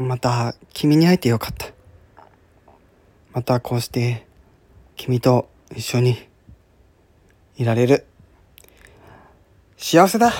また君に会えてよかった。またこうして君と一緒にいられる。幸せだ。